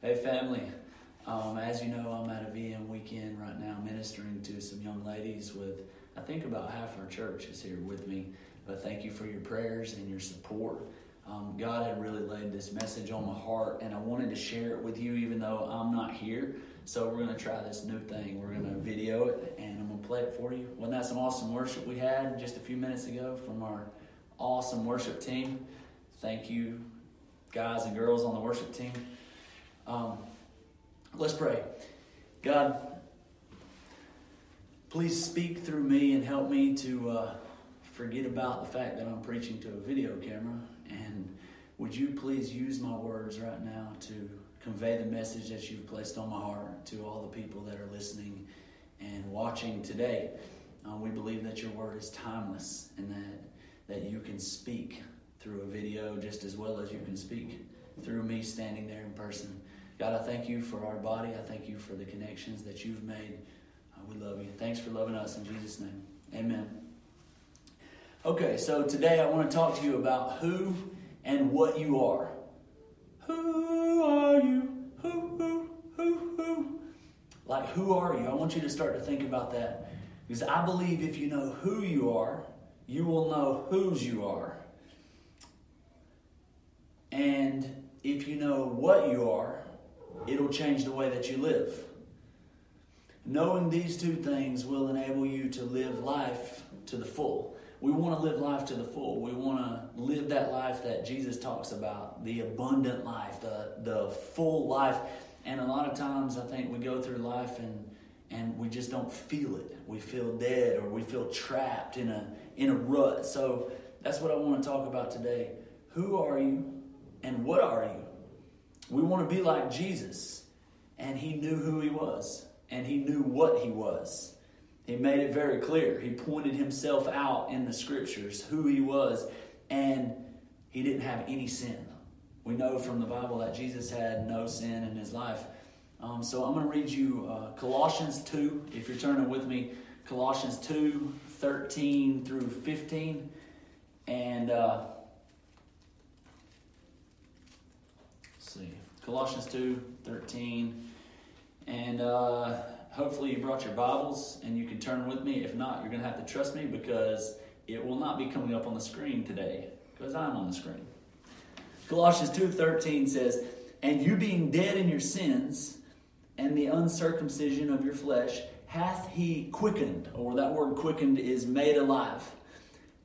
Hey, family. Um, as you know, I'm at a VM weekend right now ministering to some young ladies with, I think about half our church is here with me. But thank you for your prayers and your support. Um, God had really laid this message on my heart, and I wanted to share it with you even though I'm not here. So we're going to try this new thing. We're going to video it, and I'm going to play it for you. Wasn't that some awesome worship we had just a few minutes ago from our awesome worship team? Thank you, guys and girls on the worship team. Um, let's pray. God, please speak through me and help me to uh, forget about the fact that I'm preaching to a video camera. And would you please use my words right now to convey the message that you've placed on my heart to all the people that are listening and watching today? Uh, we believe that your word is timeless and that, that you can speak through a video just as well as you can speak through me standing there in person. God, I thank you for our body. I thank you for the connections that you've made. Uh, we love you. Thanks for loving us in Jesus' name. Amen. Okay, so today I want to talk to you about who and what you are. Who are you? Who, who, who, who? Like, who are you? I want you to start to think about that. Because I believe if you know who you are, you will know whose you are. And if you know what you are, it'll change the way that you live. Knowing these two things will enable you to live life to the full. We want to live life to the full. We want to live that life that Jesus talks about the abundant life, the, the full life. And a lot of times I think we go through life and, and we just don't feel it. We feel dead or we feel trapped in a, in a rut. So that's what I want to talk about today. Who are you and what are you? We want to be like Jesus. And he knew who he was, and he knew what he was. He made it very clear. He pointed himself out in the scriptures who he was, and he didn't have any sin. We know from the Bible that Jesus had no sin in his life. Um, so I'm going to read you uh, Colossians 2, if you're turning with me, Colossians 2 13 through 15. And uh, see. Colossians 2 13. And uh, hopefully you brought your Bibles and you can turn with me. If not, you're going to have to trust me because it will not be coming up on the screen today because I'm on the screen. Colossians 2:13 says, "And you being dead in your sins and the uncircumcision of your flesh, hath he quickened, or that word quickened is made alive,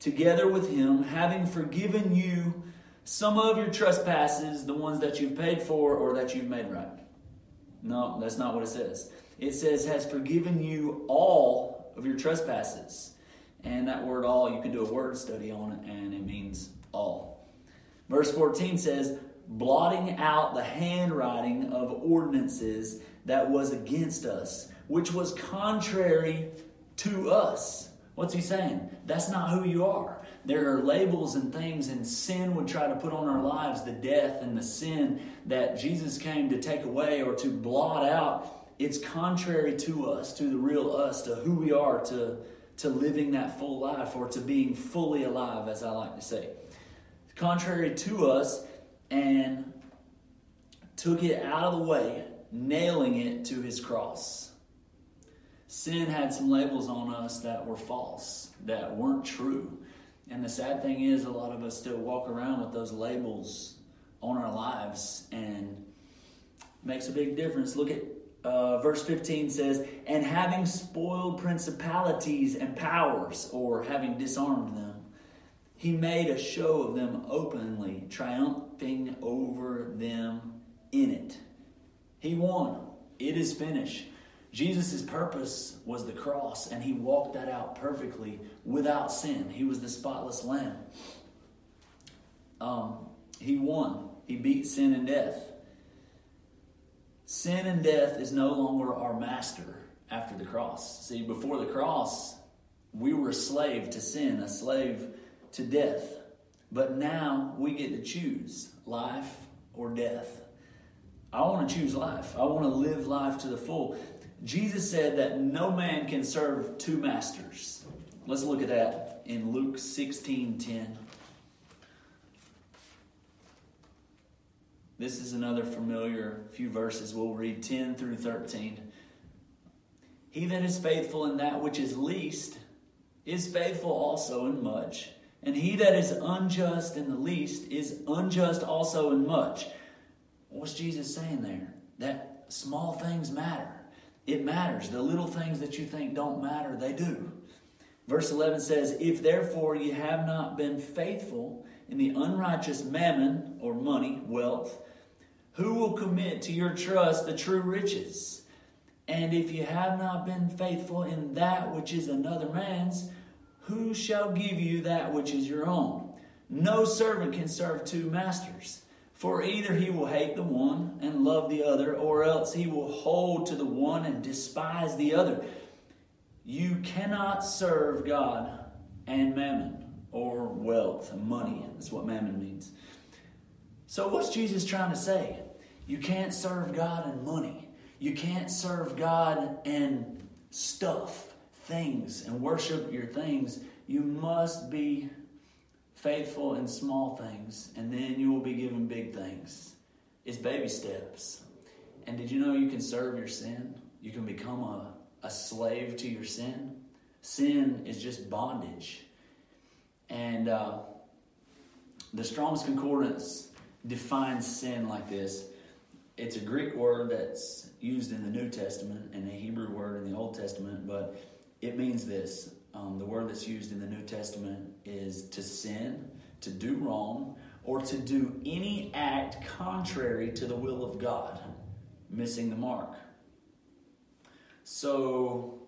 together with him, having forgiven you some of your trespasses, the ones that you've paid for or that you've made right. No, that's not what it says. It says, has forgiven you all of your trespasses. And that word all, you can do a word study on it, and it means all. Verse 14 says, blotting out the handwriting of ordinances that was against us, which was contrary to us. What's he saying? That's not who you are. There are labels and things, and sin would try to put on our lives the death and the sin that Jesus came to take away or to blot out. It's contrary to us, to the real us, to who we are, to, to living that full life or to being fully alive, as I like to say. Contrary to us, and took it out of the way, nailing it to his cross. Sin had some labels on us that were false, that weren't true. And the sad thing is, a lot of us still walk around with those labels on our lives and makes a big difference. Look at uh, verse 15 says, And having spoiled principalities and powers, or having disarmed them, he made a show of them openly, triumphing over them in it. He won. It is finished. Jesus' purpose was the cross, and he walked that out perfectly without sin. He was the spotless lamb. Um, he won. He beat sin and death. Sin and death is no longer our master after the cross. See, before the cross, we were a slave to sin, a slave to death. But now we get to choose life or death. I want to choose life. I want to live life to the full. Jesus said that no man can serve two masters. Let's look at that in Luke 16 10. This is another familiar few verses. We'll read 10 through 13. He that is faithful in that which is least is faithful also in much. And he that is unjust in the least is unjust also in much. What's Jesus saying there? That small things matter. It matters. The little things that you think don't matter, they do. Verse 11 says, If therefore ye have not been faithful in the unrighteous mammon or money, wealth, who will commit to your trust the true riches? And if you have not been faithful in that which is another man's, who shall give you that which is your own? No servant can serve two masters. For either he will hate the one and love the other, or else he will hold to the one and despise the other. You cannot serve God and mammon, or wealth, money. That's what mammon means. So, what's Jesus trying to say? You can't serve God and money. You can't serve God and stuff things and worship your things, you must be faithful in small things, and then you will be given big things. It's baby steps. And did you know you can serve your sin? You can become a, a slave to your sin. Sin is just bondage. And uh, the Strong's Concordance defines sin like this it's a Greek word that's used in the New Testament and a Hebrew word in the Old Testament, but it means this. Um, the word that's used in the New Testament is to sin, to do wrong, or to do any act contrary to the will of God, missing the mark. So,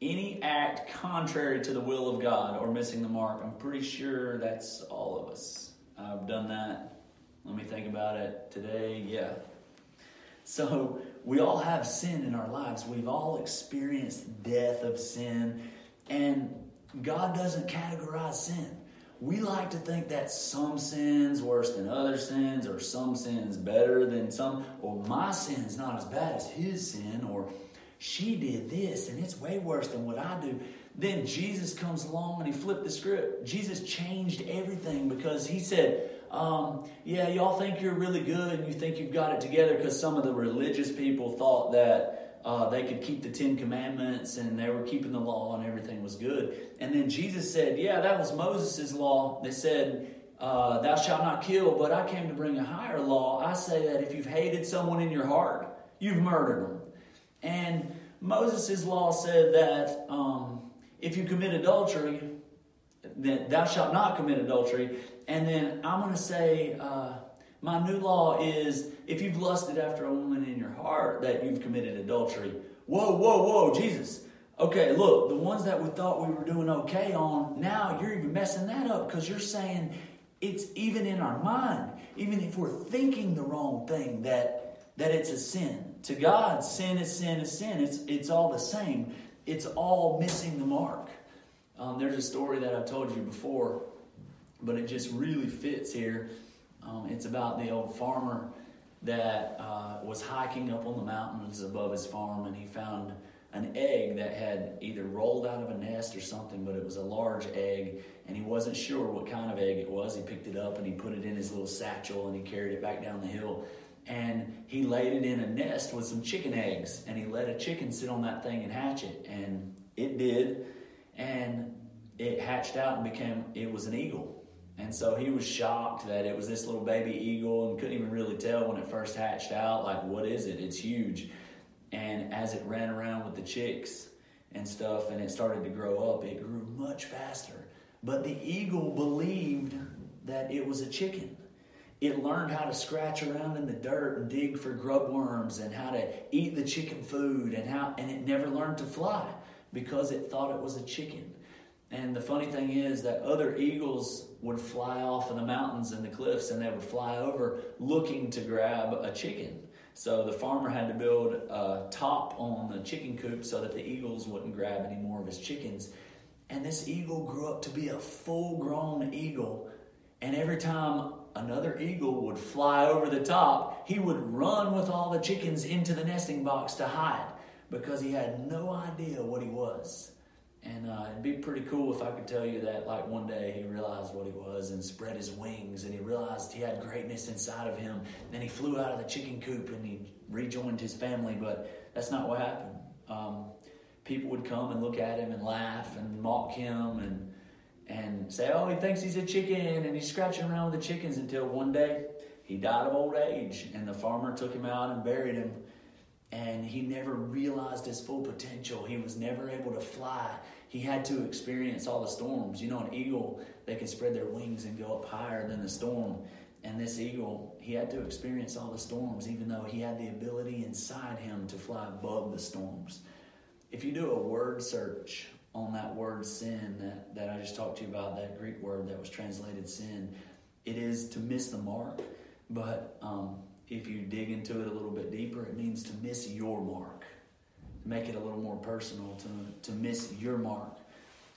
any act contrary to the will of God or missing the mark, I'm pretty sure that's all of us. I've done that. Let me think about it today. Yeah. So, we all have sin in our lives. We've all experienced death of sin, and God doesn't categorize sin. We like to think that some sin's worse than other sins, or some sin's better than some, or my sin's not as bad as his sin, or she did this and it's way worse than what I do. Then Jesus comes along and he flipped the script. Jesus changed everything because he said, um, yeah, y'all think you're really good and you think you've got it together because some of the religious people thought that uh, they could keep the Ten Commandments and they were keeping the law and everything was good. And then Jesus said, yeah, that was Moses' law. They said, uh, thou shalt not kill, but I came to bring a higher law. I say that if you've hated someone in your heart, you've murdered them. And Moses' law said that um, if you commit adultery, that thou shalt not commit adultery. And then I'm going to say, uh, my new law is if you've lusted after a woman in your heart, that you've committed adultery. Whoa, whoa, whoa, Jesus. Okay, look, the ones that we thought we were doing okay on, now you're even messing that up because you're saying it's even in our mind, even if we're thinking the wrong thing, that, that it's a sin. To God, sin is sin is sin. It's, it's all the same. It's all missing the mark. Um, there's a story that I've told you before, but it just really fits here. Um, it's about the old farmer that uh, was hiking up on the mountains above his farm and he found an egg that had either rolled out of a nest or something, but it was a large egg, and he wasn't sure what kind of egg it was. He picked it up and he put it in his little satchel and he carried it back down the hill. And he laid it in a nest with some chicken eggs, and he let a chicken sit on that thing and hatch it, and it did and it hatched out and became it was an eagle and so he was shocked that it was this little baby eagle and couldn't even really tell when it first hatched out like what is it? It's huge. And as it ran around with the chicks and stuff and it started to grow up it grew much faster. But the eagle believed that it was a chicken. It learned how to scratch around in the dirt and dig for grub worms and how to eat the chicken food and how and it never learned to fly because it thought it was a chicken. And the funny thing is that other eagles would fly off in the mountains and the cliffs and they would fly over looking to grab a chicken. So the farmer had to build a top on the chicken coop so that the eagles wouldn't grab any more of his chickens. And this eagle grew up to be a full grown eagle. And every time another eagle would fly over the top, he would run with all the chickens into the nesting box to hide because he had no idea what he was. And uh, it'd be pretty cool if I could tell you that, like, one day he realized what he was and spread his wings and he realized he had greatness inside of him. Then he flew out of the chicken coop and he rejoined his family, but that's not what happened. Um, people would come and look at him and laugh and mock him and, and say, oh, he thinks he's a chicken and he's scratching around with the chickens until one day he died of old age and the farmer took him out and buried him and he never realized his full potential. He was never able to fly. He had to experience all the storms. You know, an eagle, they can spread their wings and go up higher than the storm. And this eagle, he had to experience all the storms, even though he had the ability inside him to fly above the storms. If you do a word search on that word sin that, that I just talked to you about, that Greek word that was translated sin, it is to miss the mark. But um, if you dig into it a little bit deeper, it means to miss your mark, make it a little more personal, to, to miss your mark.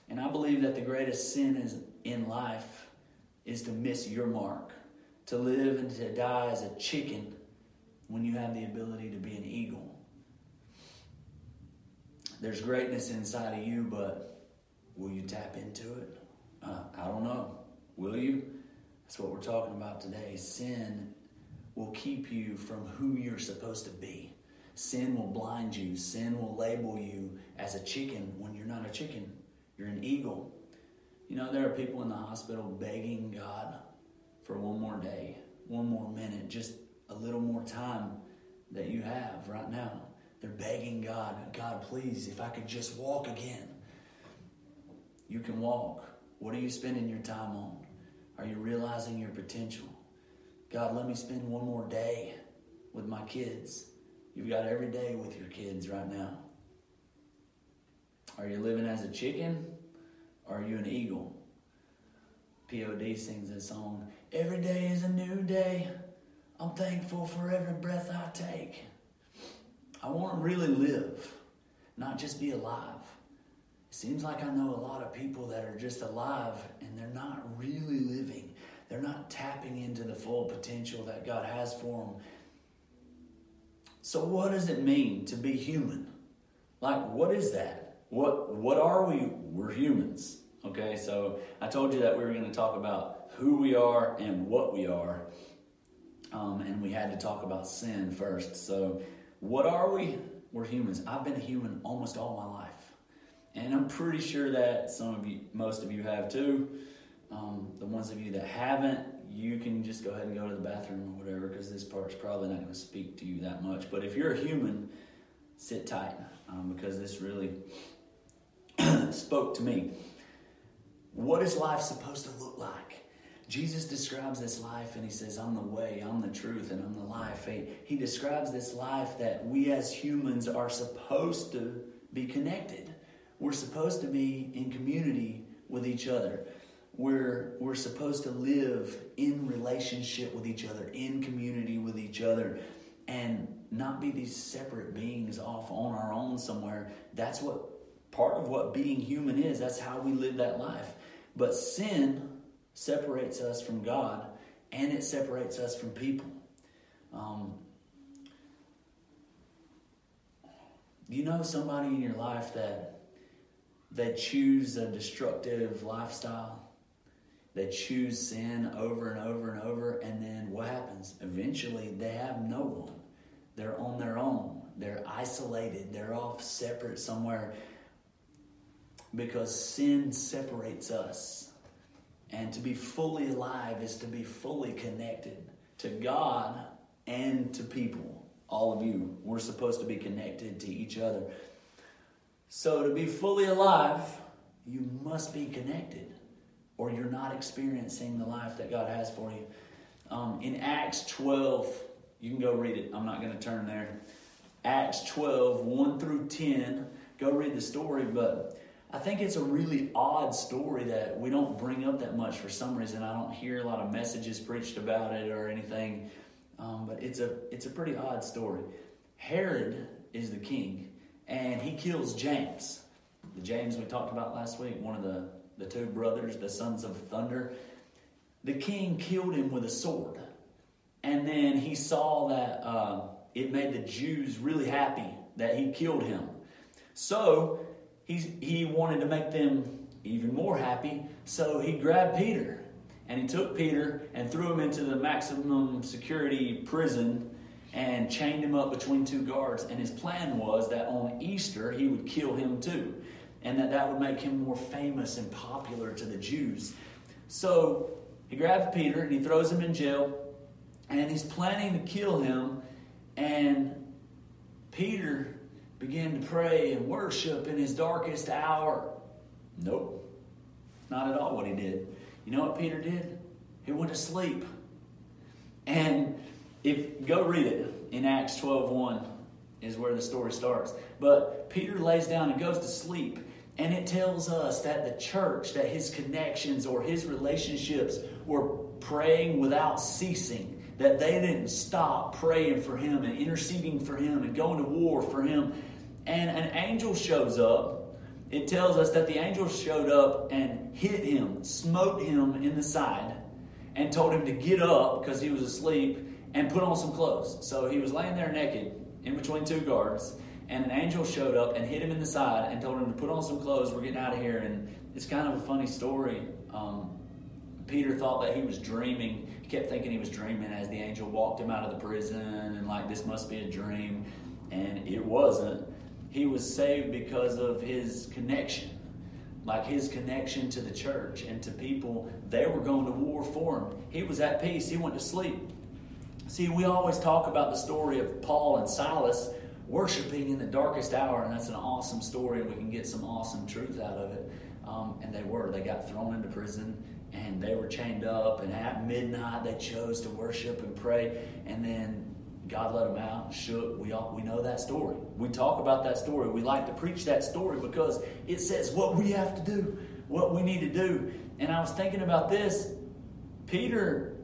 And I believe that the greatest sin is in life is to miss your mark, to live and to die as a chicken when you have the ability to be an eagle. There's greatness inside of you, but will you tap into it? Uh, I don't know. Will you? That's what we're talking about today. Sin will keep you from who you're supposed to be. Sin will blind you. Sin will label you as a chicken when you're not a chicken. You're an eagle. You know, there are people in the hospital begging God for one more day, one more minute, just a little more time that you have right now. They're begging God, God, please, if I could just walk again. You can walk. What are you spending your time on? Are you realizing your potential? God, let me spend one more day with my kids. You've got every day with your kids right now. Are you living as a chicken or are you an eagle? POD sings this song Every day is a new day. I'm thankful for every breath I take. I want to really live, not just be alive. It seems like I know a lot of people that are just alive and they're not really living. They're not tapping into the full potential that God has for them. So, what does it mean to be human? Like, what is that? What What are we? We're humans. Okay, so I told you that we were going to talk about who we are and what we are, um, and we had to talk about sin first. So, what are we? We're humans. I've been a human almost all my life, and I'm pretty sure that some of you, most of you, have too. Um, the ones of you that haven't, you can just go ahead and go to the bathroom or whatever because this part's probably not going to speak to you that much. But if you're a human, sit tight um, because this really spoke to me. What is life supposed to look like? Jesus describes this life and he says, I'm the way, I'm the truth, and I'm the life. He, he describes this life that we as humans are supposed to be connected. We're supposed to be in community with each other we're, we're supposed to live in relationship with each other, in community with each other, and not be these separate beings off on our own somewhere. That's what part of what being human is. That's how we live that life. But sin separates us from God and it separates us from people. Um, you know somebody in your life that that choose a destructive lifestyle they choose sin over and over and over, and then what happens? Eventually, they have no one. They're on their own. They're isolated. They're off separate somewhere because sin separates us. And to be fully alive is to be fully connected to God and to people. All of you, we're supposed to be connected to each other. So, to be fully alive, you must be connected or you're not experiencing the life that God has for you. Um, in Acts 12, you can go read it. I'm not going to turn there. Acts 12, 1 through 10. Go read the story, but I think it's a really odd story that we don't bring up that much for some reason. I don't hear a lot of messages preached about it or anything, um, but it's a, it's a pretty odd story. Herod is the king, and he kills James. The James we talked about last week, one of the the two brothers, the sons of thunder. The king killed him with a sword. And then he saw that uh, it made the Jews really happy that he killed him. So he's, he wanted to make them even more happy, so he grabbed Peter and he took Peter and threw him into the maximum security prison and chained him up between two guards. And his plan was that on Easter he would kill him too, and that that would make him more famous and popular to the Jews. So he grabs Peter and he throws him in jail, and he's planning to kill him. And Peter began to pray and worship in his darkest hour. Nope, not at all what he did. You know what Peter did? He went to sleep. And if go read it in Acts 12:1 is where the story starts. But Peter lays down and goes to sleep. And it tells us that the church, that his connections or his relationships were praying without ceasing. That they didn't stop praying for him and interceding for him and going to war for him. And an angel shows up it tells us that the angel showed up and hit him, smote him in the side, and told him to get up because he was asleep and put on some clothes. So he was laying there naked in between two guards, and an angel showed up and hit him in the side and told him to put on some clothes. We're getting out of here. And it's kind of a funny story. Um, Peter thought that he was dreaming. He kept thinking he was dreaming as the angel walked him out of the prison, and like this must be a dream. And it wasn't he was saved because of his connection like his connection to the church and to people they were going to war for him he was at peace he went to sleep see we always talk about the story of paul and silas worshiping in the darkest hour and that's an awesome story and we can get some awesome truth out of it um, and they were they got thrown into prison and they were chained up and at midnight they chose to worship and pray and then God let them out, shook. We all we know that story. We talk about that story. We like to preach that story because it says what we have to do, what we need to do. And I was thinking about this. Peter,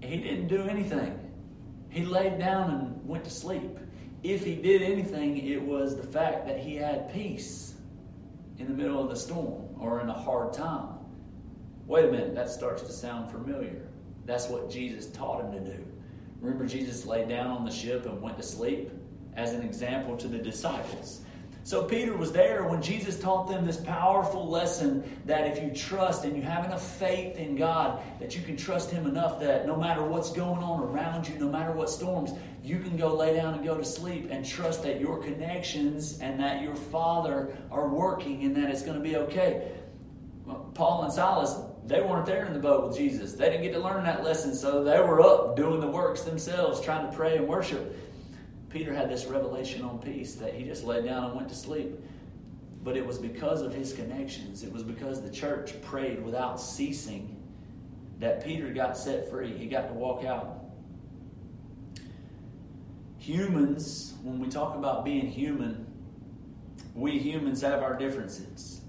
he didn't do anything. He laid down and went to sleep. If he did anything, it was the fact that he had peace in the middle of the storm or in a hard time. Wait a minute, that starts to sound familiar. That's what Jesus taught him to do. Remember, Jesus laid down on the ship and went to sleep as an example to the disciples. So Peter was there when Jesus taught them this powerful lesson that if you trust and you have enough faith in God, that you can trust Him enough that no matter what's going on around you, no matter what storms, you can go lay down and go to sleep and trust that your connections and that your Father are working and that it's going to be okay. Paul and Silas, they weren't there in the boat with Jesus. They didn't get to learn that lesson, so they were up doing the works themselves, trying to pray and worship. Peter had this revelation on peace that he just laid down and went to sleep. But it was because of his connections, it was because the church prayed without ceasing that Peter got set free. He got to walk out. Humans, when we talk about being human, we humans have our differences.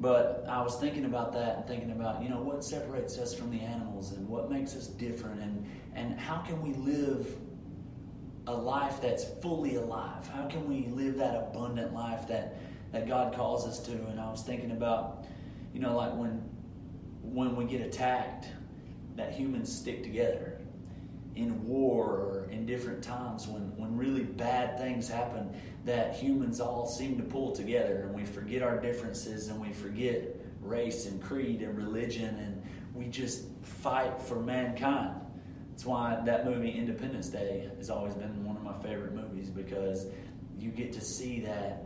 But I was thinking about that and thinking about, you know, what separates us from the animals and what makes us different and, and how can we live a life that's fully alive? How can we live that abundant life that, that God calls us to? And I was thinking about, you know, like when when we get attacked, that humans stick together in war or in different times when, when really bad things happen that humans all seem to pull together and we forget our differences and we forget race and creed and religion and we just fight for mankind. That's why that movie Independence Day has always been one of my favorite movies because you get to see that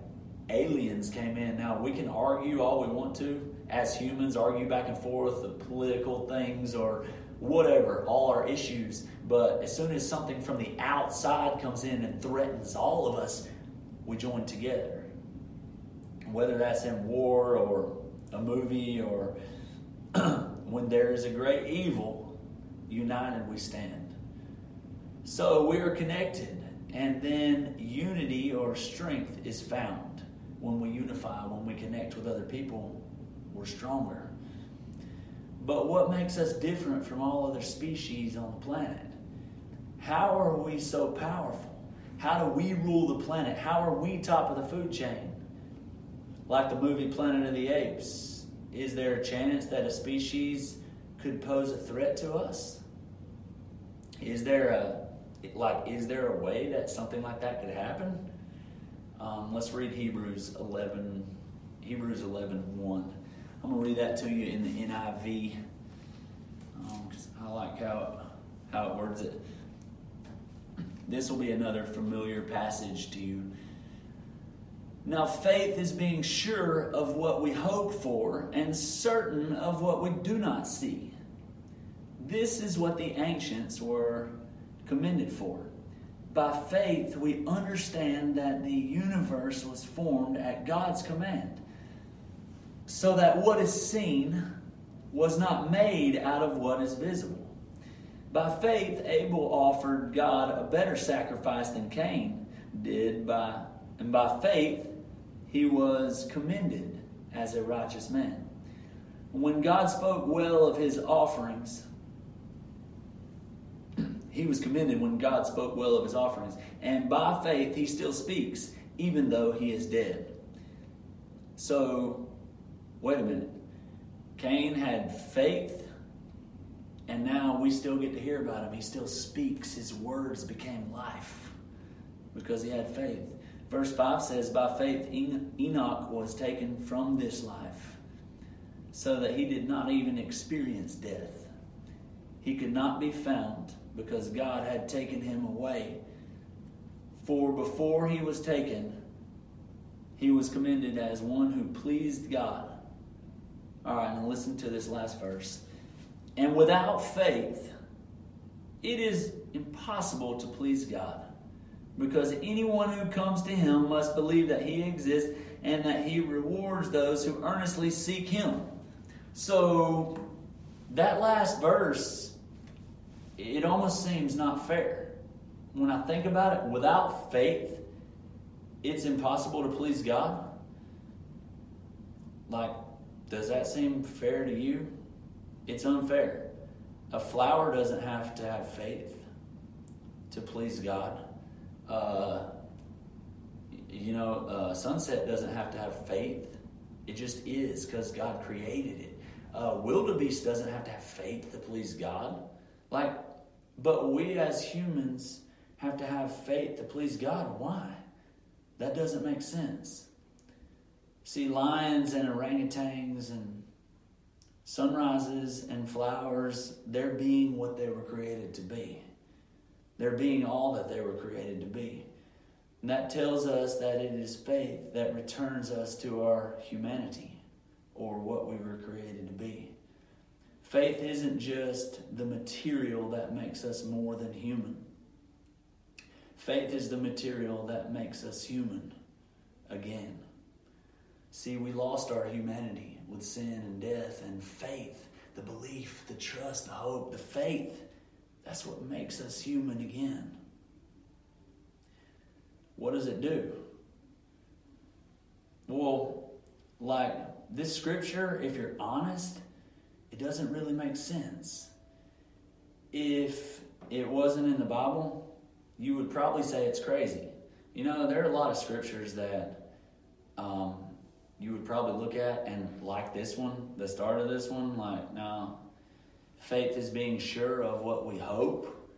aliens came in. Now we can argue all we want to as humans, argue back and forth the political things or whatever, all our issues. But as soon as something from the outside comes in and threatens all of us, we join together. Whether that's in war or a movie or when there is a great evil, united we stand. So we are connected, and then unity or strength is found when we unify, when we connect with other people, we're stronger. But what makes us different from all other species on the planet? How are we so powerful? How do we rule the planet? How are we top of the food chain? Like the movie Planet of the Apes, is there a chance that a species could pose a threat to us? Is there a like is there a way that something like that could happen? Um, let's read Hebrews 11, Hebrews 11, 1. I'm to read that to you in the NIV because um, I like how it, how it words it. This will be another familiar passage to you. Now, faith is being sure of what we hope for and certain of what we do not see. This is what the ancients were commended for. By faith, we understand that the universe was formed at God's command, so that what is seen was not made out of what is visible. By faith, Abel offered God a better sacrifice than Cain did, by, and by faith, he was commended as a righteous man. When God spoke well of his offerings, he was commended when God spoke well of his offerings. And by faith, he still speaks, even though he is dead. So, wait a minute. Cain had faith, and now we still get to hear about him. He still speaks. His words became life because he had faith. Verse 5 says, By faith, Enoch was taken from this life, so that he did not even experience death. He could not be found because God had taken him away. For before he was taken, he was commended as one who pleased God. All right, now listen to this last verse. And without faith, it is impossible to please God. Because anyone who comes to him must believe that he exists and that he rewards those who earnestly seek him. So, that last verse it almost seems not fair. When I think about it, without faith, it's impossible to please God. Like, does that seem fair to you? It's unfair. A flower doesn't have to have faith to please God. Uh, you know, uh, sunset doesn't have to have faith. It just is because God created it. Uh, wildebeest doesn't have to have faith to please God. Like, but we as humans have to have faith to please God. Why? That doesn't make sense. See, lions and orangutans and sunrises and flowers, they're being what they were created to be. They're being all that they were created to be. And that tells us that it is faith that returns us to our humanity or what we were created to be. Faith isn't just the material that makes us more than human. Faith is the material that makes us human again. See, we lost our humanity with sin and death, and faith, the belief, the trust, the hope, the faith, that's what makes us human again. What does it do? Well, like this scripture, if you're honest, it doesn't really make sense. If it wasn't in the Bible, you would probably say it's crazy. You know, there are a lot of scriptures that um, you would probably look at and like this one, the start of this one, like, now, faith is being sure of what we hope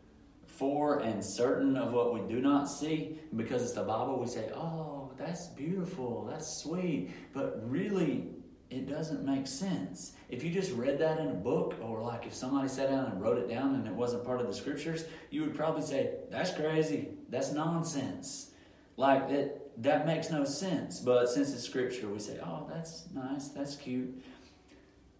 for and certain of what we do not see. Because it's the Bible, we say, oh, that's beautiful, that's sweet. But really, it doesn't make sense. If you just read that in a book, or like if somebody sat down and wrote it down and it wasn't part of the scriptures, you would probably say, That's crazy. That's nonsense. Like that, that makes no sense. But since it's scripture, we say, Oh, that's nice. That's cute.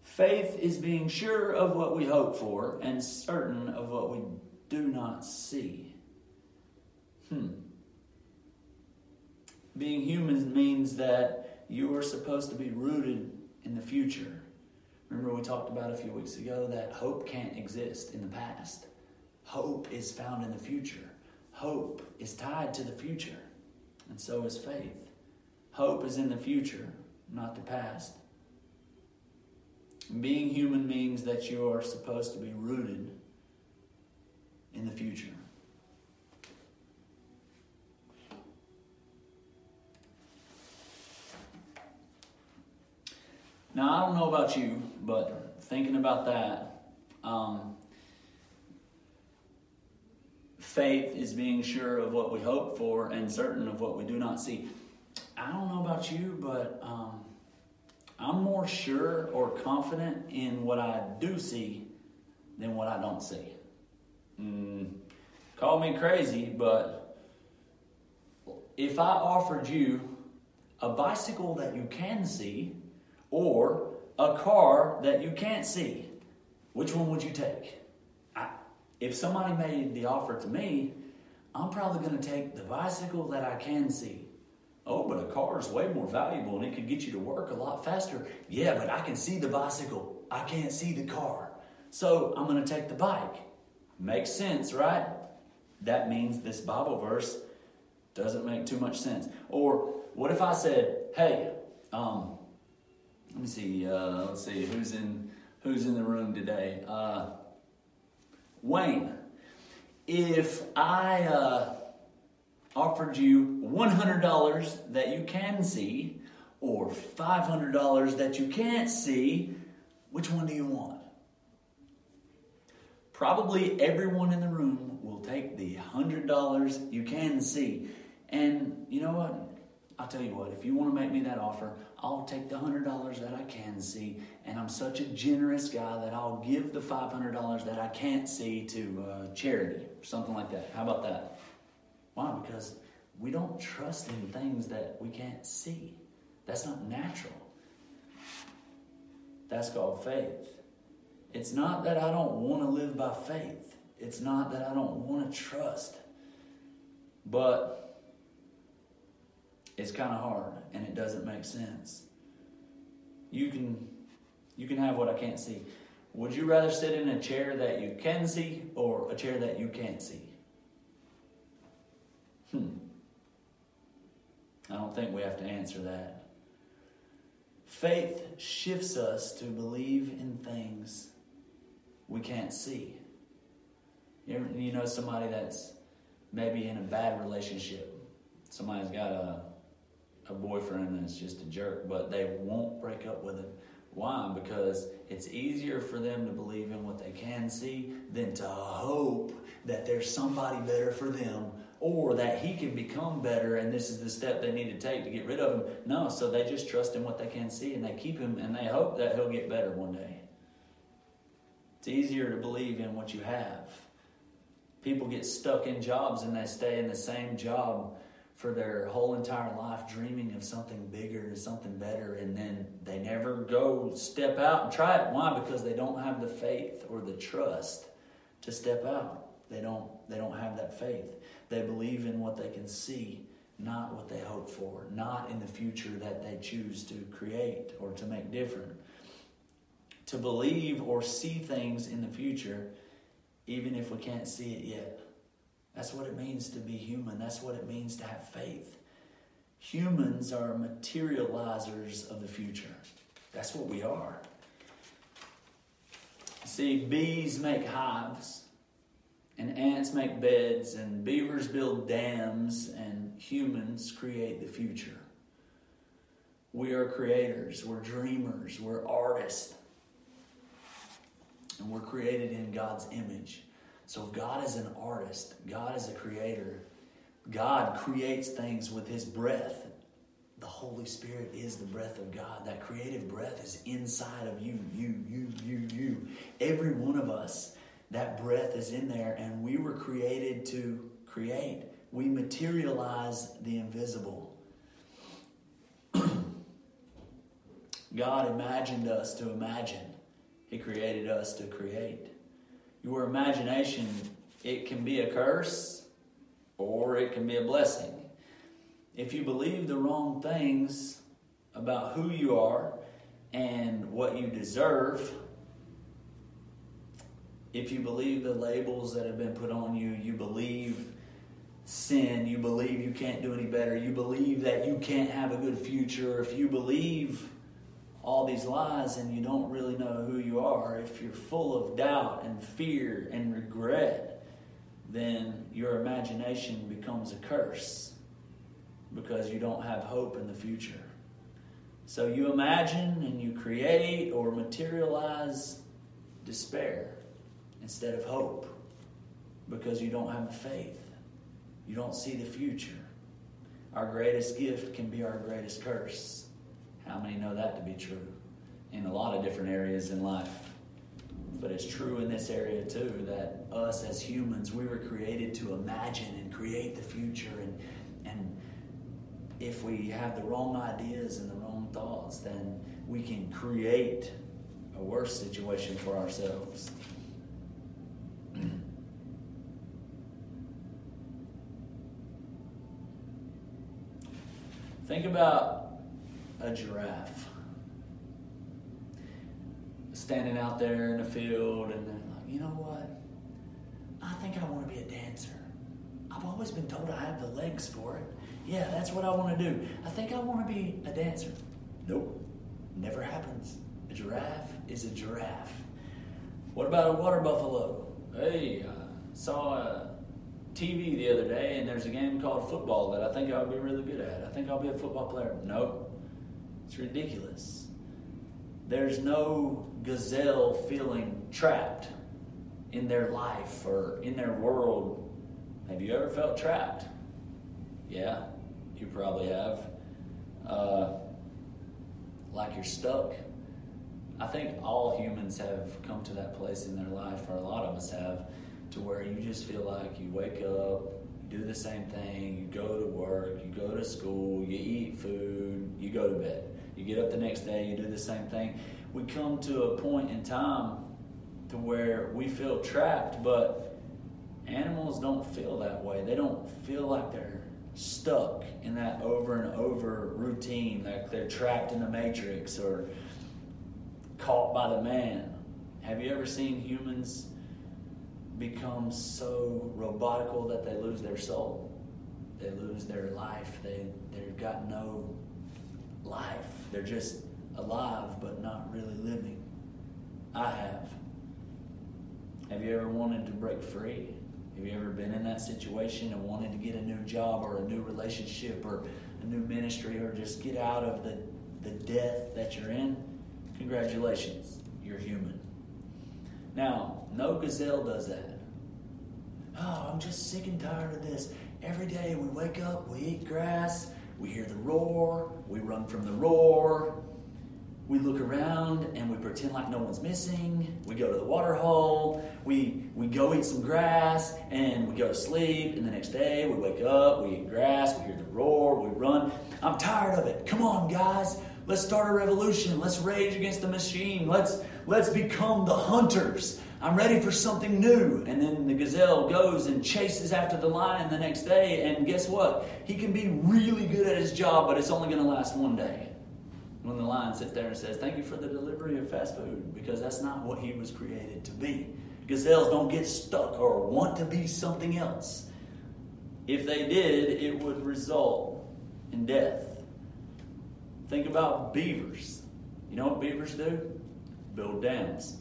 Faith is being sure of what we hope for and certain of what we do not see. Hmm. Being human means that you are supposed to be rooted in the future. Remember, we talked about a few weeks ago that hope can't exist in the past. Hope is found in the future. Hope is tied to the future, and so is faith. Hope is in the future, not the past. Being human means that you are supposed to be rooted in the future. Now, I don't know about you, but thinking about that, um, faith is being sure of what we hope for and certain of what we do not see. I don't know about you, but um, I'm more sure or confident in what I do see than what I don't see. Mm, call me crazy, but if I offered you a bicycle that you can see or a car that you can't see, which one would you take? I, if somebody made the offer to me, I'm probably going to take the bicycle that I can see. Oh, but a car is way more valuable and it could get you to work a lot faster. Yeah, but I can see the bicycle. I can't see the car. So I'm going to take the bike. Makes sense, right? That means this Bible verse doesn't make too much sense. Or what if I said, hey, um, let me see, uh, let's see, who's in, who's in the room today? Uh, Wayne, if I uh, offered you $100 that you can see or $500 that you can't see, which one do you want? Probably everyone in the room will take the $100 you can see. And you know what? I'll tell you what, if you want to make me that offer, I'll take the $100 that I can see. And I'm such a generous guy that I'll give the $500 that I can't see to uh, charity or something like that. How about that? Why? Because we don't trust in things that we can't see. That's not natural. That's called faith. It's not that I don't want to live by faith, it's not that I don't want to trust. But it's kind of hard and it doesn't make sense. You can you can have what I can't see. Would you rather sit in a chair that you can see or a chair that you can't see? Hmm. I don't think we have to answer that. Faith shifts us to believe in things we can't see. You, you know somebody that's maybe in a bad relationship. Somebody's got a a boyfriend that's just a jerk, but they won't break up with him. Why? Because it's easier for them to believe in what they can see than to hope that there's somebody better for them or that he can become better and this is the step they need to take to get rid of him. No, so they just trust in what they can see and they keep him and they hope that he'll get better one day. It's easier to believe in what you have. People get stuck in jobs and they stay in the same job for their whole entire life dreaming of something bigger and something better and then they never go step out and try it. Why? Because they don't have the faith or the trust to step out. They don't they don't have that faith. They believe in what they can see not what they hope for not in the future that they choose to create or to make different. To believe or see things in the future even if we can't see it yet that's what it means to be human. That's what it means to have faith. Humans are materializers of the future. That's what we are. See, bees make hives, and ants make beds, and beavers build dams, and humans create the future. We are creators, we're dreamers, we're artists, and we're created in God's image. So God is an artist, God is a creator. God creates things with his breath. The Holy Spirit is the breath of God. That creative breath is inside of you, you, you, you, you. Every one of us, that breath is in there, and we were created to create. We materialize the invisible. God imagined us to imagine, He created us to create your imagination, it can be a curse or it can be a blessing. If you believe the wrong things about who you are and what you deserve, if you believe the labels that have been put on you, you believe sin, you believe you can't do any better, you believe that you can't have a good future, if you believe all these lies and you don't really know who you are, if you're full of doubt and fear and regret, then your imagination becomes a curse because you don't have hope in the future. So you imagine and you create or materialize despair instead of hope because you don't have faith. You don't see the future. our greatest gift can be our greatest curse. How many know that to be true? In a lot of different areas in life. But it's true in this area too that us as humans, we were created to imagine and create the future. And, and if we have the wrong ideas and the wrong thoughts, then we can create a worse situation for ourselves. Think about a giraffe standing out there in the field and they're like, you know what? I think I want to be a dancer. I've always been told I have the legs for it. Yeah, that's what I want to do. I think I want to be a dancer. Nope, never happens. A giraffe is a giraffe. What about a water buffalo? Hey, I saw a TV the other day and there's a game called football that I think I'll be really good at. I think I'll be a football player. Nope, it's ridiculous. There's no gazelle feeling trapped in their life or in their world. Have you ever felt trapped? Yeah, you probably have. Uh, like you're stuck. I think all humans have come to that place in their life, or a lot of us have, to where you just feel like you wake up, you do the same thing, you go to work, you go to school, you eat food, you go to bed. You get up the next day, you do the same thing. We come to a point in time to where we feel trapped, but animals don't feel that way. They don't feel like they're stuck in that over and over routine, like they're trapped in the matrix or caught by the man. Have you ever seen humans become so robotical that they lose their soul? They lose their life. They they've got no life. They're just alive but not really living. I have. Have you ever wanted to break free? Have you ever been in that situation and wanted to get a new job or a new relationship or a new ministry or just get out of the, the death that you're in? Congratulations, you're human. Now, no gazelle does that. Oh, I'm just sick and tired of this. Every day we wake up, we eat grass, we hear the roar, we run from the roar, we look around and we pretend like no one's missing. We go to the water hole. We, we go eat some grass and we go to sleep. And the next day we wake up, we eat grass, we hear the roar, we run. I'm tired of it. Come on, guys. Let's start a revolution. Let's rage against the machine. Let's, let's become the hunters. I'm ready for something new. And then the gazelle goes and chases after the lion the next day. And guess what? He can be really good at his job, but it's only going to last one day. When the lion sits there and says, Thank you for the delivery of fast food, because that's not what he was created to be. Gazelles don't get stuck or want to be something else. If they did, it would result in death. Think about beavers. You know what beavers do? Build dams.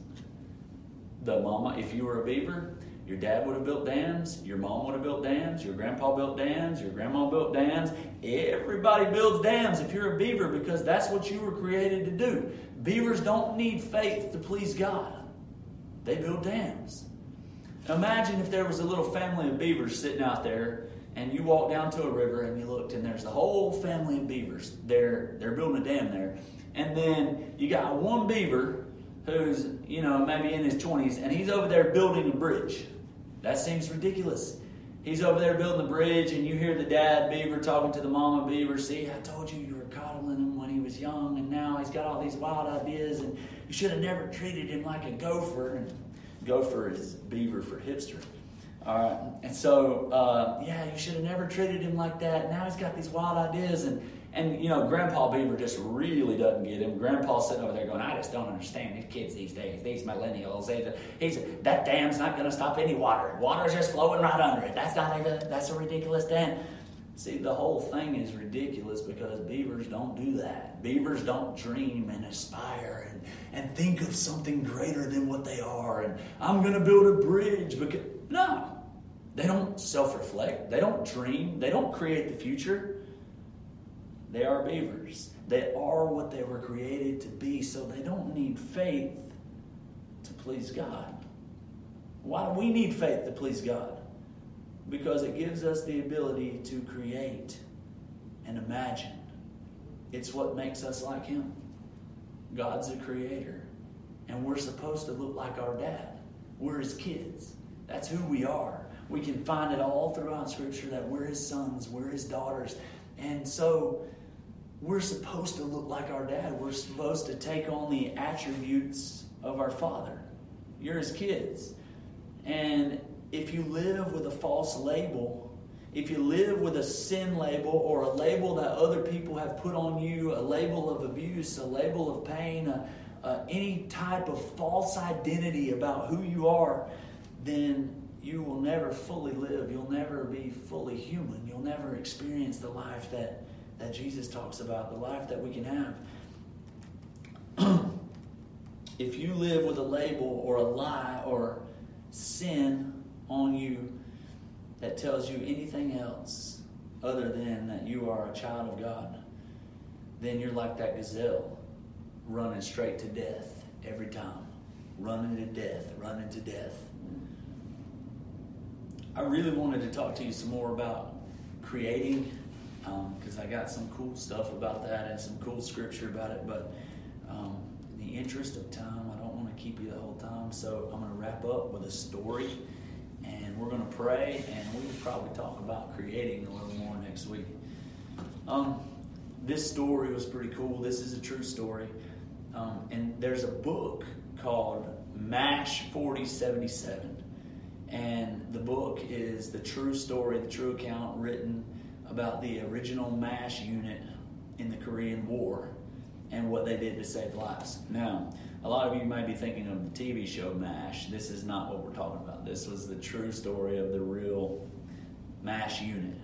The mama, if you were a beaver, your dad would have built dams, your mom would have built dams, your grandpa built dams, your grandma built dams. Everybody builds dams if you're a beaver because that's what you were created to do. Beavers don't need faith to please God, they build dams. Imagine if there was a little family of beavers sitting out there and you walk down to a river and you looked and there's the whole family of beavers. They're, they're building a dam there. And then you got one beaver who's, you know, maybe in his 20s and he's over there building a bridge. That seems ridiculous. He's over there building the bridge, and you hear the dad beaver talking to the mama beaver. See, I told you you were coddling him when he was young, and now he's got all these wild ideas, and you should have never treated him like a gopher. And gopher is beaver for hipster. All right, and so uh, yeah, you should have never treated him like that. Now he's got these wild ideas, and and you know, Grandpa Beaver just really doesn't get him. Grandpa's sitting over there going, I just don't understand these kids these days, these millennials. They, he's that dam's not going to stop any water. Water's just flowing right under it. That's not even. That's a ridiculous dam. See, the whole thing is ridiculous because beavers don't do that. Beavers don't dream and aspire and, and think of something greater than what they are. And I'm going to build a bridge because no, they don't self-reflect. They don't dream. They don't create the future. They are beavers. They are what they were created to be, so they don't need faith to please God. Why do we need faith to please God? Because it gives us the ability to create and imagine. It's what makes us like Him. God's a creator, and we're supposed to look like our dad. We're His kids. That's who we are. We can find it all throughout Scripture that we're His sons, we're His daughters. And so we're supposed to look like our dad. We're supposed to take on the attributes of our father. You're His kids. And if you live with a false label, if you live with a sin label or a label that other people have put on you, a label of abuse, a label of pain, a, any type of false identity about who you are, then you will never fully live. You'll never be fully human. You'll never experience the life that, that Jesus talks about, the life that we can have. if you live with a label or a lie or sin on you, that tells you anything else other than that you are a child of God, then you're like that gazelle running straight to death every time. Running to death, running to death. I really wanted to talk to you some more about creating because um, I got some cool stuff about that and some cool scripture about it. But um, in the interest of time, I don't want to keep you the whole time. So I'm going to wrap up with a story and we're going to pray, and we will probably talk about creating a little more next week. Um, this story was pretty cool. This is a true story. Um, and there's a book called MASH 4077. And the book is the true story, the true account written about the original MASH unit in the Korean War and what they did to save lives. Now, a lot of you may be thinking of the TV show MASH. This is not what we're talking about. This was the true story of the real MASH unit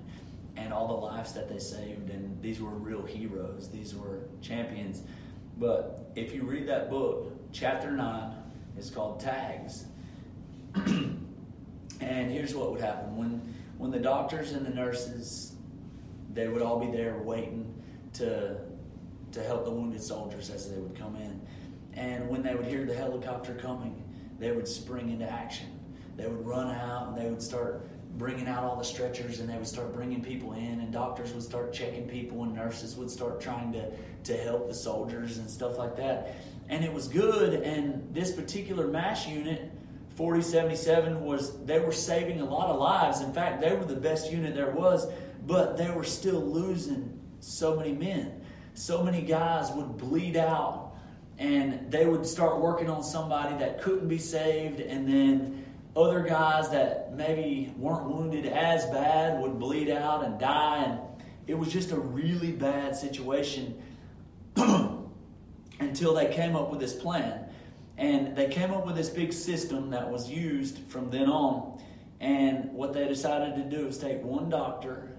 and all the lives that they saved. And these were real heroes, these were champions. But if you read that book, chapter 9 is called Tags. and here's what would happen when, when the doctors and the nurses, they would all be there waiting to, to help the wounded soldiers as they would come in. And when they would hear the helicopter coming, they would spring into action. They would run out and they would start bringing out all the stretchers and they would start bringing people in and doctors would start checking people and nurses would start trying to, to help the soldiers and stuff like that. And it was good. And this particular mash unit 4077 was they were saving a lot of lives. In fact they were the best unit there was but they were still losing so many men so many guys would bleed out and they would start working on somebody that couldn't be saved, and then other guys that maybe weren't wounded as bad would bleed out and die, and it was just a really bad situation until they came up with this plan. And they came up with this big system that was used from then on. And what they decided to do is take one doctor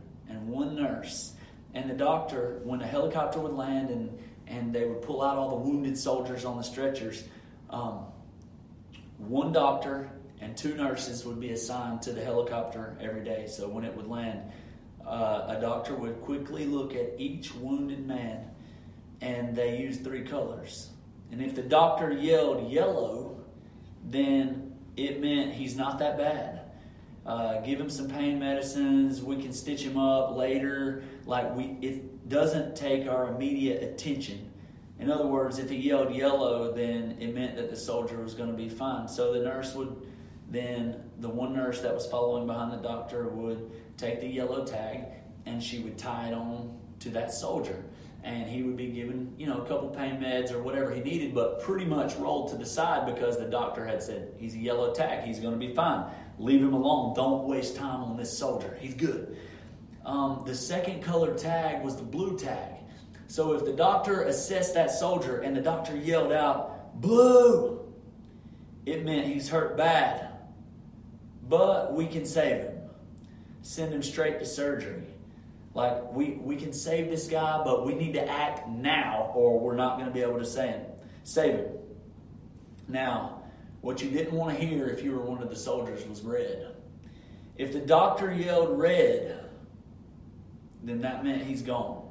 one nurse. And the doctor, when a helicopter would land and and they would pull out all the wounded soldiers on the stretchers. Um, one doctor and two nurses would be assigned to the helicopter every day. So when it would land, uh, a doctor would quickly look at each wounded man, and they used three colors. And if the doctor yelled yellow, then it meant he's not that bad. Uh, give him some pain medicines. We can stitch him up later. Like we, it doesn't take our immediate attention. In other words, if he yelled yellow, then it meant that the soldier was going to be fine. So the nurse would then, the one nurse that was following behind the doctor would take the yellow tag and she would tie it on to that soldier. And he would be given, you know, a couple pain meds or whatever he needed, but pretty much rolled to the side because the doctor had said, he's a yellow tag, he's going to be fine. Leave him alone. Don't waste time on this soldier. He's good. Um, the second colored tag was the blue tag. So if the doctor assessed that soldier and the doctor yelled out, blue, it meant he's hurt bad. But we can save him. Send him straight to surgery. Like, we, we can save this guy, but we need to act now or we're not going to be able to save him. Save him. Now, what you didn't want to hear if you were one of the soldiers was red. If the doctor yelled red, then that meant he's gone.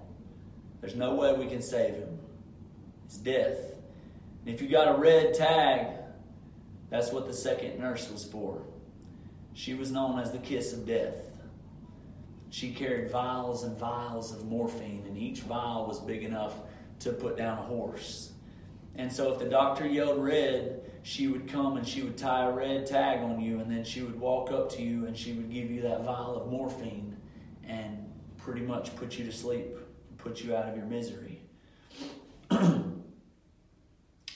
There's no way we can save him. It's death. And if you got a red tag, that's what the second nurse was for. She was known as the kiss of death. she carried vials and vials of morphine, and each vial was big enough to put down a horse. And so if the doctor yelled red, she would come and she would tie a red tag on you, and then she would walk up to you and she would give you that vial of morphine and pretty much put you to sleep, put you out of your misery.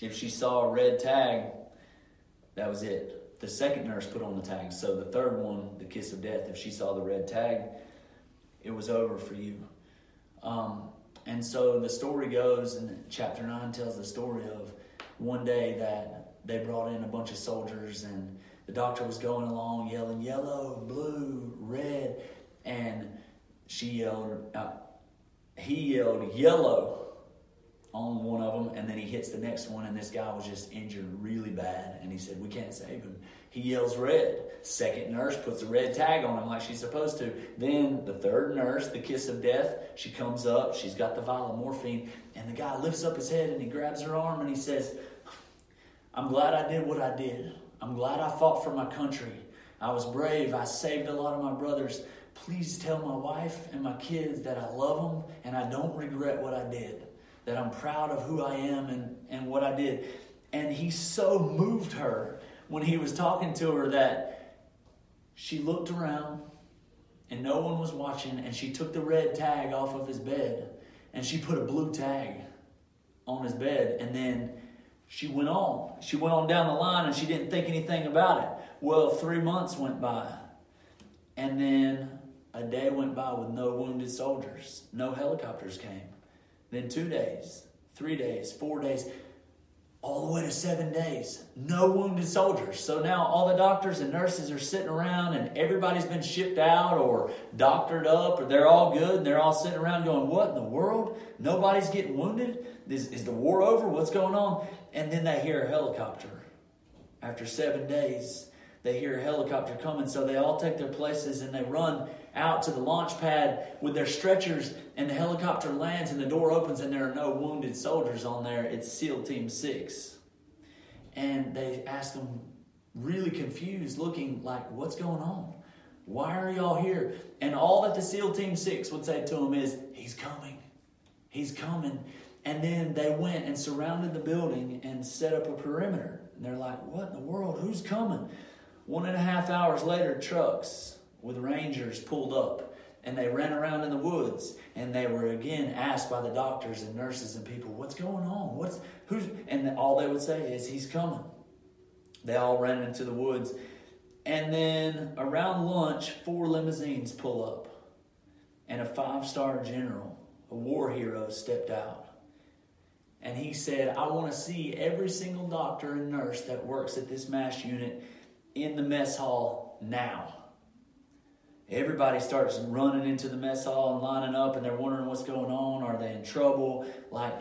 if she saw a red tag, that was it. The second nurse put on the tag. So the third one, the kiss of death, if she saw the red tag, it was over for you. Um, and so the story goes, and chapter 9 tells the story of one day that they brought in a bunch of soldiers, and the doctor was going along yelling, yellow, blue, red, and she yelled, uh, he yelled, yellow on one of them, and then he hits the next one, and this guy was just injured really bad, and he said, We can't save him. He yells red. Second nurse puts a red tag on him like she's supposed to. Then the third nurse, the kiss of death, she comes up, she's got the vial of morphine, and the guy lifts up his head and he grabs her arm and he says, I'm glad I did what I did. I'm glad I fought for my country. I was brave. I saved a lot of my brothers. Please tell my wife and my kids that I love them and I don't regret what I did that I'm proud of who I am and, and what I did. And he so moved her when he was talking to her that she looked around and no one was watching and she took the red tag off of his bed and she put a blue tag on his bed and then she went on. She went on down the line and she didn't think anything about it. Well, three months went by and then a day went by with no wounded soldiers. No helicopters came. Then two days, three days, four days, all the way to seven days. No wounded soldiers. So now all the doctors and nurses are sitting around and everybody's been shipped out or doctored up or they're all good and they're all sitting around going, What in the world? Nobody's getting wounded? Is, is the war over? What's going on? And then they hear a helicopter. After seven days, they hear a helicopter coming. So they all take their places and they run out to the launch pad with their stretchers, and the helicopter lands, and the door opens, and there are no wounded soldiers on there. It's SEAL Team 6. And they ask them, really confused, looking like, What's going on? Why are y'all here? And all that the SEAL Team 6 would say to them is, He's coming. He's coming. And then they went and surrounded the building and set up a perimeter. And they're like, What in the world? Who's coming? One and a half hours later, trucks with rangers pulled up and they ran around in the woods and they were again asked by the doctors and nurses and people what's going on what's who's and all they would say is he's coming they all ran into the woods and then around lunch four limousines pull up and a five-star general a war hero stepped out and he said i want to see every single doctor and nurse that works at this MASH unit in the mess hall now Everybody starts running into the mess hall and lining up, and they're wondering what's going on. Are they in trouble? Like,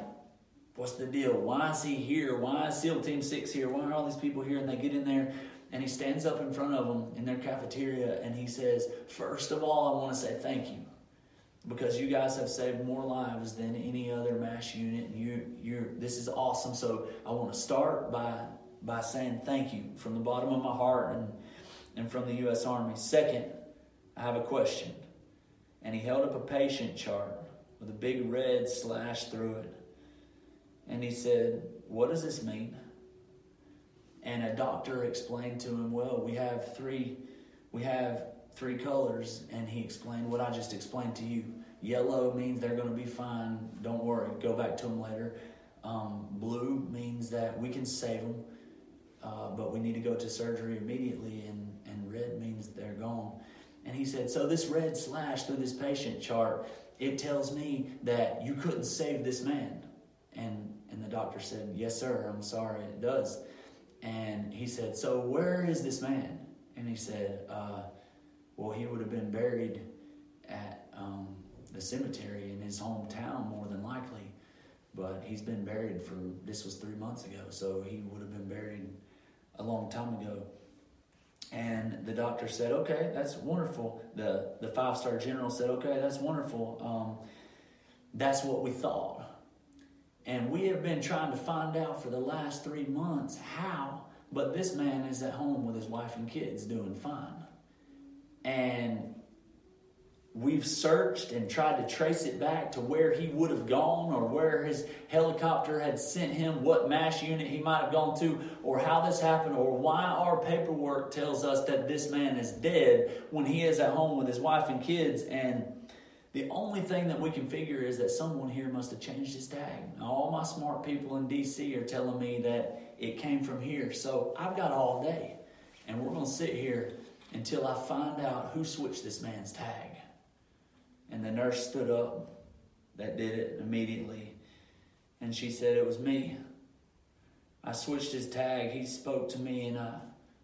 what's the deal? Why is he here? Why is SEAL Team 6 here? Why are all these people here? And they get in there, and he stands up in front of them in their cafeteria, and he says, First of all, I want to say thank you because you guys have saved more lives than any other MASH unit. You, you, this is awesome. So I want to start by by saying thank you from the bottom of my heart and and from the U.S. Army. Second, I have a question. And he held up a patient chart with a big red slash through it. And he said, What does this mean? And a doctor explained to him, Well, we have three we have three colors, and he explained what I just explained to you. Yellow means they're going to be fine. Don't worry. Go back to them later. Um, blue means that we can save them, uh, but we need to go to surgery immediately. And, and red means they're gone. And he said, So this red slash through this patient chart, it tells me that you couldn't save this man. And, and the doctor said, Yes, sir, I'm sorry, it does. And he said, So where is this man? And he said, uh, Well, he would have been buried at um, the cemetery in his hometown, more than likely. But he's been buried for, this was three months ago, so he would have been buried a long time ago. And the doctor said, okay, that's wonderful. The, the five star general said, okay, that's wonderful. Um, that's what we thought. And we have been trying to find out for the last three months how, but this man is at home with his wife and kids doing fine. And we've searched and tried to trace it back to where he would have gone or where his helicopter had sent him, what MASH unit he might have gone to, or how this happened, or why our paperwork tells us that this man is dead when he is at home with his wife and kids. And the only thing that we can figure is that someone here must have changed his tag. All my smart people in DC are telling me that it came from here. So I've got all day. And we're going to sit here until I find out who switched this man's tag. And the nurse stood up that did it immediately. And she said, It was me. I switched his tag. He spoke to me, and I,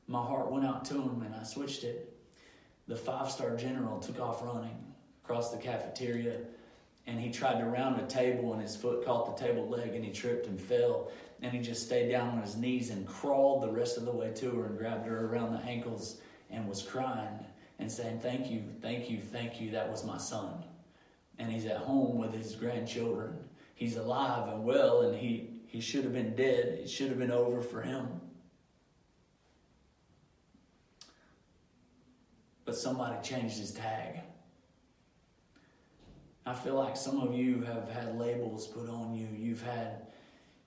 my heart went out to him, and I switched it. The five star general took off running across the cafeteria, and he tried to round a table, and his foot caught the table leg, and he tripped and fell. And he just stayed down on his knees and crawled the rest of the way to her and grabbed her around the ankles and was crying and saying, Thank you, thank you, thank you. That was my son. And he's at home with his grandchildren. He's alive and well, and he, he should have been dead. It should have been over for him. But somebody changed his tag. I feel like some of you have had labels put on you. You've had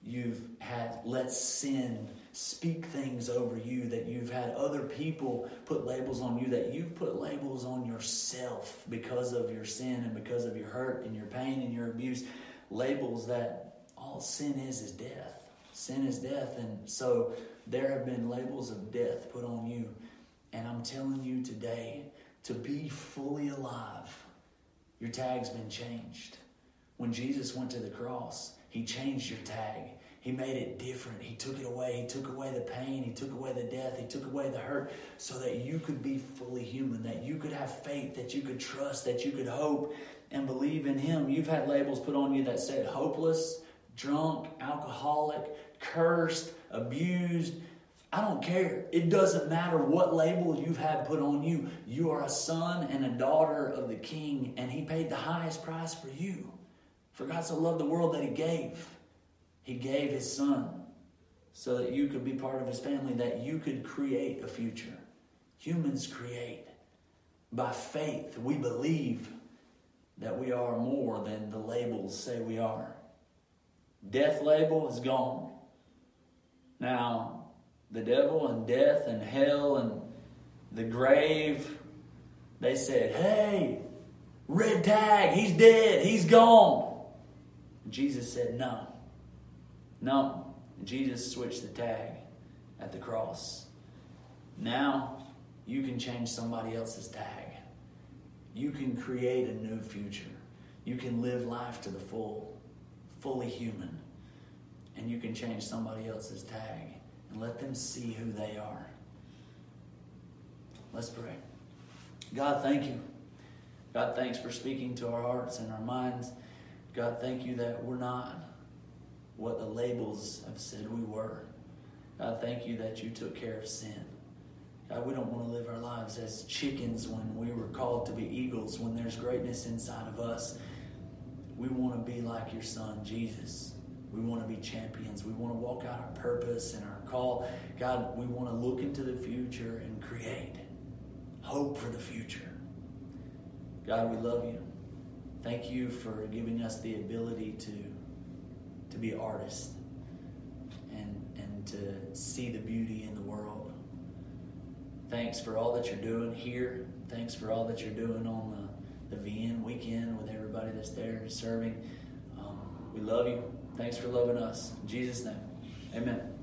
you've had let sin speak things over you, that you've had other people put labels on you, that you've put labels on yourself because of your sin and because of your hurt and your pain and your abuse. Labels that all sin is is death. Sin is death. And so there have been labels of death put on you. And I'm telling you today to be fully alive, your tag's been changed. When Jesus went to the cross, he changed your tag. He made it different. He took it away. He took away the pain. He took away the death. He took away the hurt so that you could be fully human, that you could have faith, that you could trust, that you could hope and believe in Him. You've had labels put on you that said hopeless, drunk, alcoholic, cursed, abused. I don't care. It doesn't matter what label you've had put on you. You are a son and a daughter of the King, and He paid the highest price for you. For God so loved the world that He gave. He gave his son so that you could be part of his family, that you could create a future. Humans create. By faith, we believe that we are more than the labels say we are. Death label is gone. Now, the devil and death and hell and the grave, they said, hey, red tag, he's dead, he's gone. Jesus said, no. No, Jesus switched the tag at the cross. Now you can change somebody else's tag. You can create a new future. You can live life to the full, fully human. And you can change somebody else's tag and let them see who they are. Let's pray. God, thank you. God, thanks for speaking to our hearts and our minds. God, thank you that we're not what the labels have said we were. God, thank you that you took care of sin. God, we don't want to live our lives as chickens when we were called to be eagles, when there's greatness inside of us. We want to be like your son, Jesus. We want to be champions. We want to walk out our purpose and our call. God, we want to look into the future and create hope for the future. God, we love you. Thank you for giving us the ability to to be artists and, and to see the beauty in the world. Thanks for all that you're doing here. Thanks for all that you're doing on the, the VN weekend with everybody that's there serving. Um, we love you. Thanks for loving us. In Jesus' name, amen.